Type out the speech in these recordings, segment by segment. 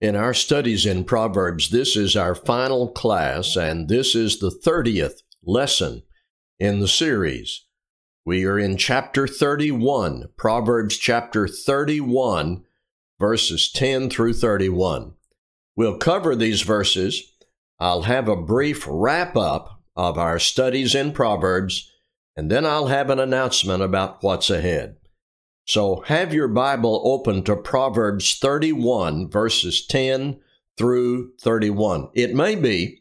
In our studies in Proverbs, this is our final class, and this is the 30th lesson in the series. We are in chapter 31, Proverbs chapter 31, verses 10 through 31. We'll cover these verses. I'll have a brief wrap up of our studies in Proverbs, and then I'll have an announcement about what's ahead. So have your Bible open to Proverbs 31, verses 10 through 31. It may be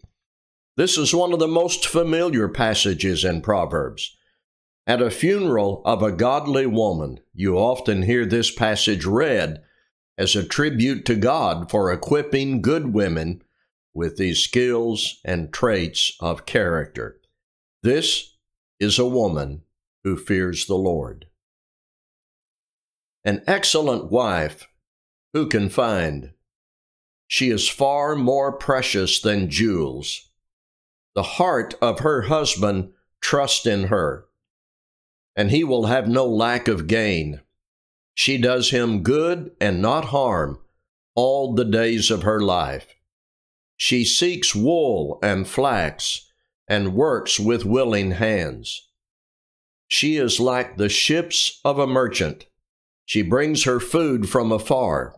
this is one of the most familiar passages in Proverbs. At a funeral of a godly woman, you often hear this passage read as a tribute to God for equipping good women with these skills and traits of character. This is a woman who fears the Lord. An excellent wife who can find? She is far more precious than jewels. The heart of her husband trusts in her, and he will have no lack of gain. She does him good and not harm all the days of her life. She seeks wool and flax and works with willing hands. She is like the ships of a merchant she brings her food from afar.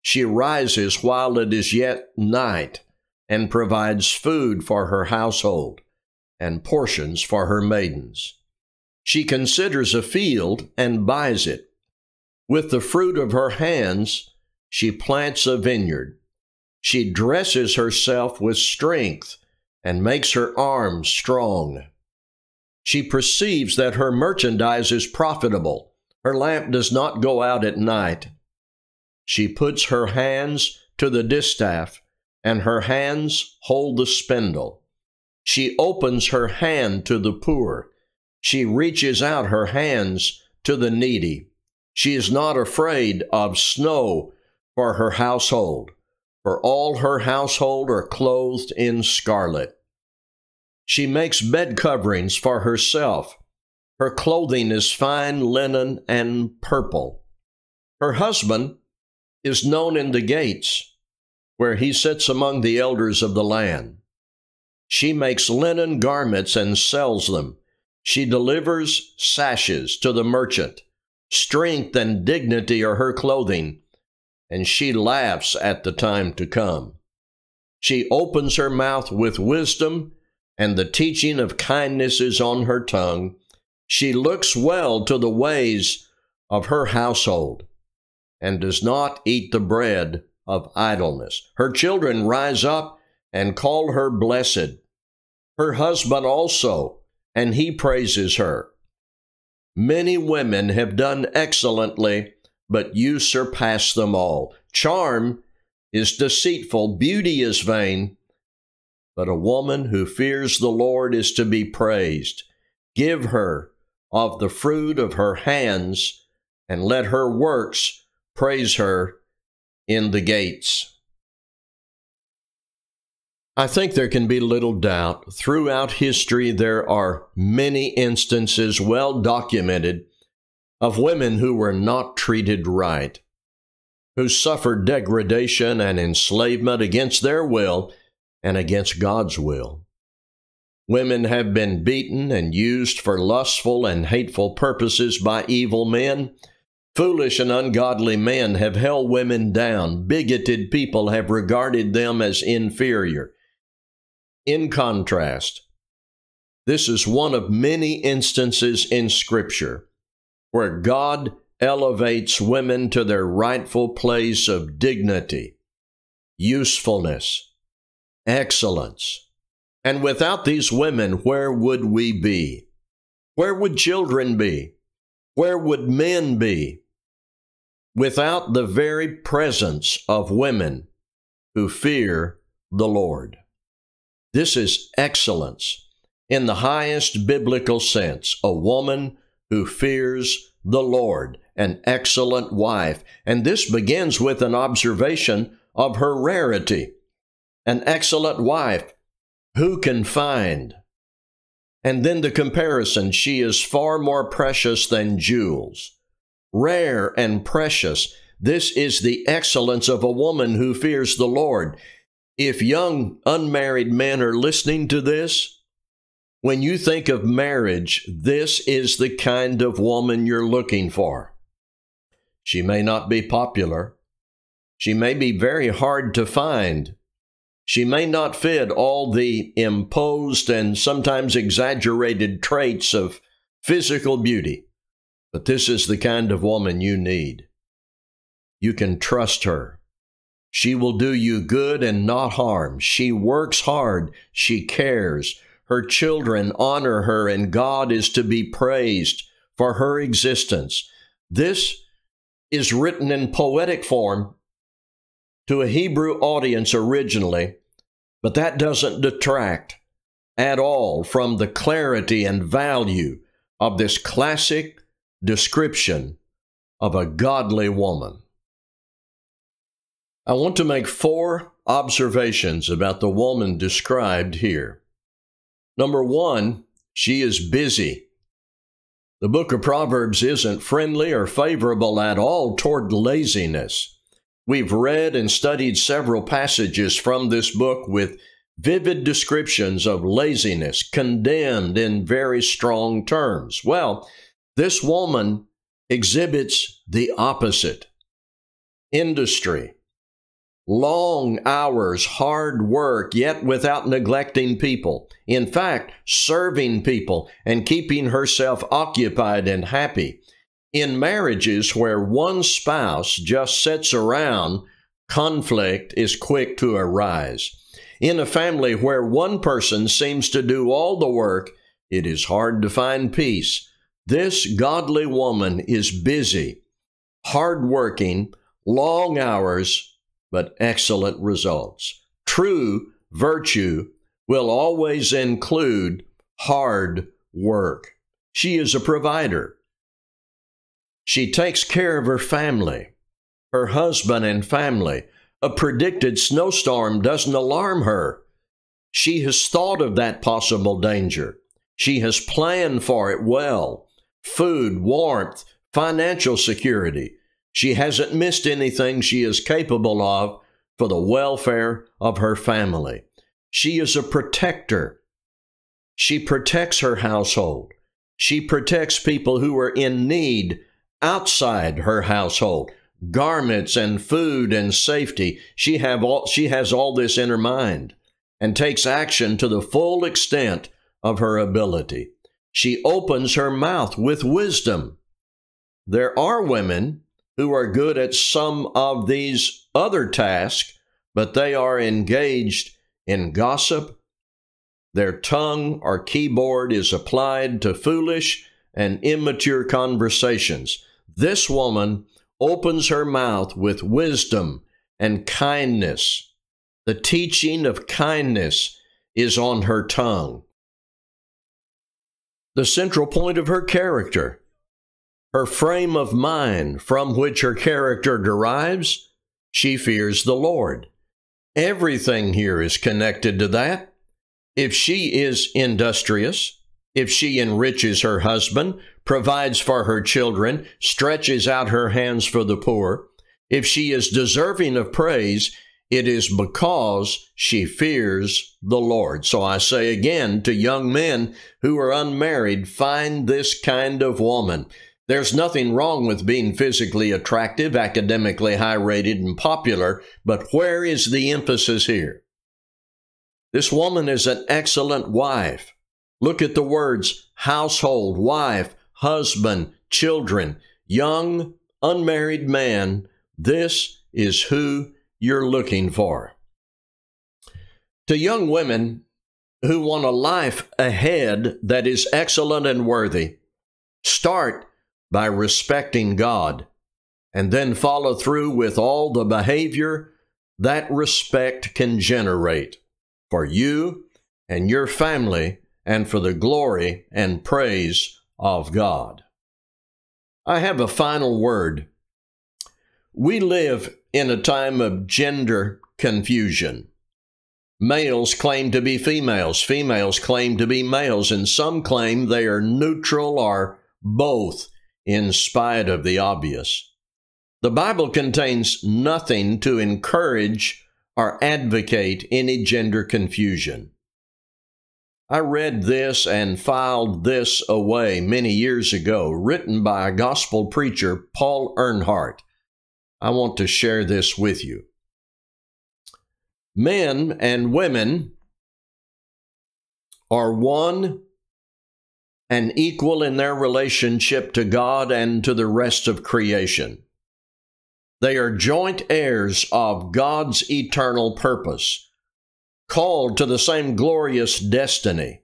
She rises while it is yet night and provides food for her household and portions for her maidens. She considers a field and buys it. With the fruit of her hands, she plants a vineyard. She dresses herself with strength and makes her arms strong. She perceives that her merchandise is profitable her lamp does not go out at night. She puts her hands to the distaff, and her hands hold the spindle. She opens her hand to the poor. She reaches out her hands to the needy. She is not afraid of snow for her household, for all her household are clothed in scarlet. She makes bed coverings for herself her clothing is fine linen and purple. Her husband is known in the gates, where he sits among the elders of the land. She makes linen garments and sells them. She delivers sashes to the merchant. Strength and dignity are her clothing, and she laughs at the time to come. She opens her mouth with wisdom, and the teaching of kindness is on her tongue. She looks well to the ways of her household and does not eat the bread of idleness. Her children rise up and call her blessed. Her husband also, and he praises her. Many women have done excellently, but you surpass them all. Charm is deceitful, beauty is vain, but a woman who fears the Lord is to be praised. Give her of the fruit of her hands, and let her works praise her in the gates. I think there can be little doubt. Throughout history, there are many instances well documented of women who were not treated right, who suffered degradation and enslavement against their will and against God's will. Women have been beaten and used for lustful and hateful purposes by evil men. Foolish and ungodly men have held women down. Bigoted people have regarded them as inferior. In contrast, this is one of many instances in Scripture where God elevates women to their rightful place of dignity, usefulness, excellence, and without these women, where would we be? Where would children be? Where would men be? Without the very presence of women who fear the Lord. This is excellence in the highest biblical sense, a woman who fears the Lord, an excellent wife. And this begins with an observation of her rarity. An excellent wife who can find? And then the comparison she is far more precious than jewels. Rare and precious. This is the excellence of a woman who fears the Lord. If young unmarried men are listening to this, when you think of marriage, this is the kind of woman you're looking for. She may not be popular. She may be very hard to find. She may not fit all the imposed and sometimes exaggerated traits of physical beauty, but this is the kind of woman you need. You can trust her. She will do you good and not harm. She works hard. She cares. Her children honor her, and God is to be praised for her existence. This is written in poetic form to a Hebrew audience originally, but that doesn't detract at all from the clarity and value of this classic description of a godly woman. I want to make four observations about the woman described here. Number one, she is busy. The book of Proverbs isn't friendly or favorable at all toward laziness. We've read and studied several passages from this book with vivid descriptions of laziness, condemned in very strong terms. Well, this woman exhibits the opposite industry, long hours, hard work, yet without neglecting people. In fact, serving people and keeping herself occupied and happy. In marriages where one spouse just sits around, conflict is quick to arise. In a family where one person seems to do all the work, it is hard to find peace. This godly woman is busy, hardworking, long hours, but excellent results. True virtue will always include hard work. She is a provider. She takes care of her family, her husband and family. A predicted snowstorm doesn't alarm her. She has thought of that possible danger. She has planned for it well. Food, warmth, financial security. She hasn't missed anything she is capable of for the welfare of her family. She is a protector. She protects her household. She protects people who are in need outside her household. Garments and food and safety. She have all she has all this in her mind and takes action to the full extent of her ability. She opens her mouth with wisdom. There are women who are good at some of these other tasks, but they are engaged in gossip. Their tongue or keyboard is applied to foolish and immature conversations. This woman opens her mouth with wisdom and kindness. The teaching of kindness is on her tongue. The central point of her character her frame of mind from which her character derives, she fears the Lord. Everything here is connected to that. If she is industrious, if she enriches her husband, provides for her children, stretches out her hands for the poor, if she is deserving of praise, it is because she fears the Lord. So I say again to young men who are unmarried, find this kind of woman. There's nothing wrong with being physically attractive, academically high rated, and popular, but where is the emphasis here? This woman is an excellent wife. Look at the words household, wife, husband, children, young, unmarried man. This is who you're looking for. To young women who want a life ahead that is excellent and worthy, start by respecting God, and then follow through with all the behavior that respect can generate for you and your family and for the glory and praise of God. I have a final word. We live in a time of gender confusion. Males claim to be females, females claim to be males, and some claim they are neutral or both in spite of the obvious. The Bible contains nothing to encourage or advocate any gender confusion. I read this and filed this away many years ago, written by a gospel preacher, Paul Earnhart. I want to share this with you. Men and women are one and equal in their relationship to God and to the rest of creation. They are joint heirs of God's eternal purpose called to the same glorious destiny.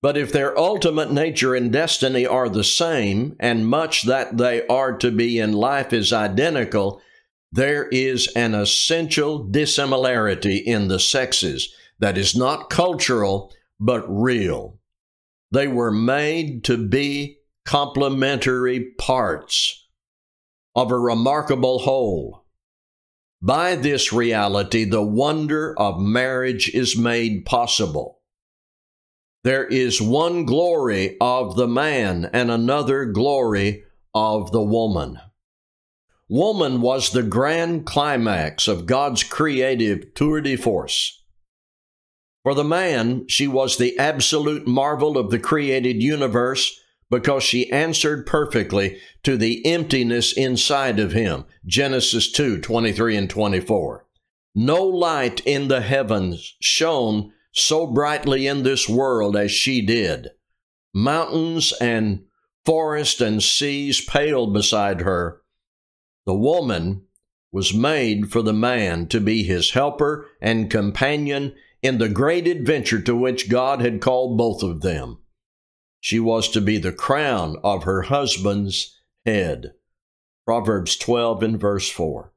But if their ultimate nature and destiny are the same, and much that they are to be in life is identical, there is an essential dissimilarity in the sexes that is not cultural, but real. They were made to be complementary parts of a remarkable whole. By this reality, the wonder of marriage is made possible. There is one glory of the man and another glory of the woman. Woman was the grand climax of God's creative tour de force. For the man, she was the absolute marvel of the created universe because she answered perfectly to the emptiness inside of him. Genesis 2 23 and 24. No light in the heavens shone so brightly in this world as she did. Mountains and forest and seas paled beside her. The woman was made for the man to be his helper and companion in the great adventure to which God had called both of them. She was to be the crown of her husband's head. Proverbs 12 and verse 4.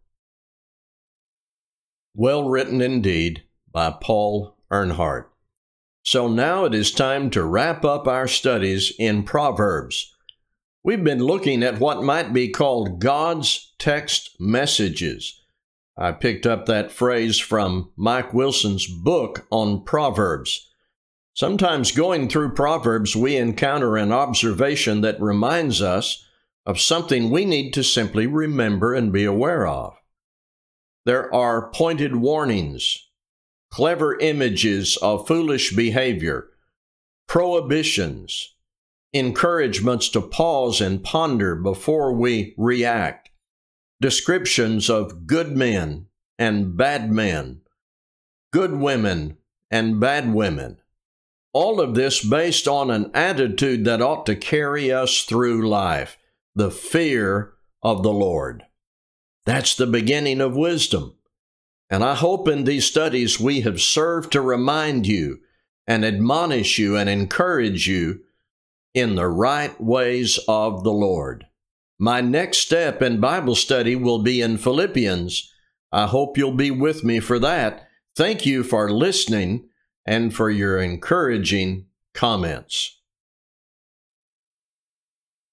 Well written indeed by Paul Earnhart. So now it is time to wrap up our studies in Proverbs. We've been looking at what might be called God's text messages. I picked up that phrase from Mike Wilson's book on Proverbs. Sometimes going through Proverbs, we encounter an observation that reminds us of something we need to simply remember and be aware of. There are pointed warnings, clever images of foolish behavior, prohibitions, encouragements to pause and ponder before we react, descriptions of good men and bad men, good women and bad women all of this based on an attitude that ought to carry us through life the fear of the Lord. That's the beginning of wisdom. And I hope in these studies we have served to remind you and admonish you and encourage you in the right ways of the Lord. My next step in Bible study will be in Philippians. I hope you'll be with me for that. Thank you for listening and for your encouraging comments.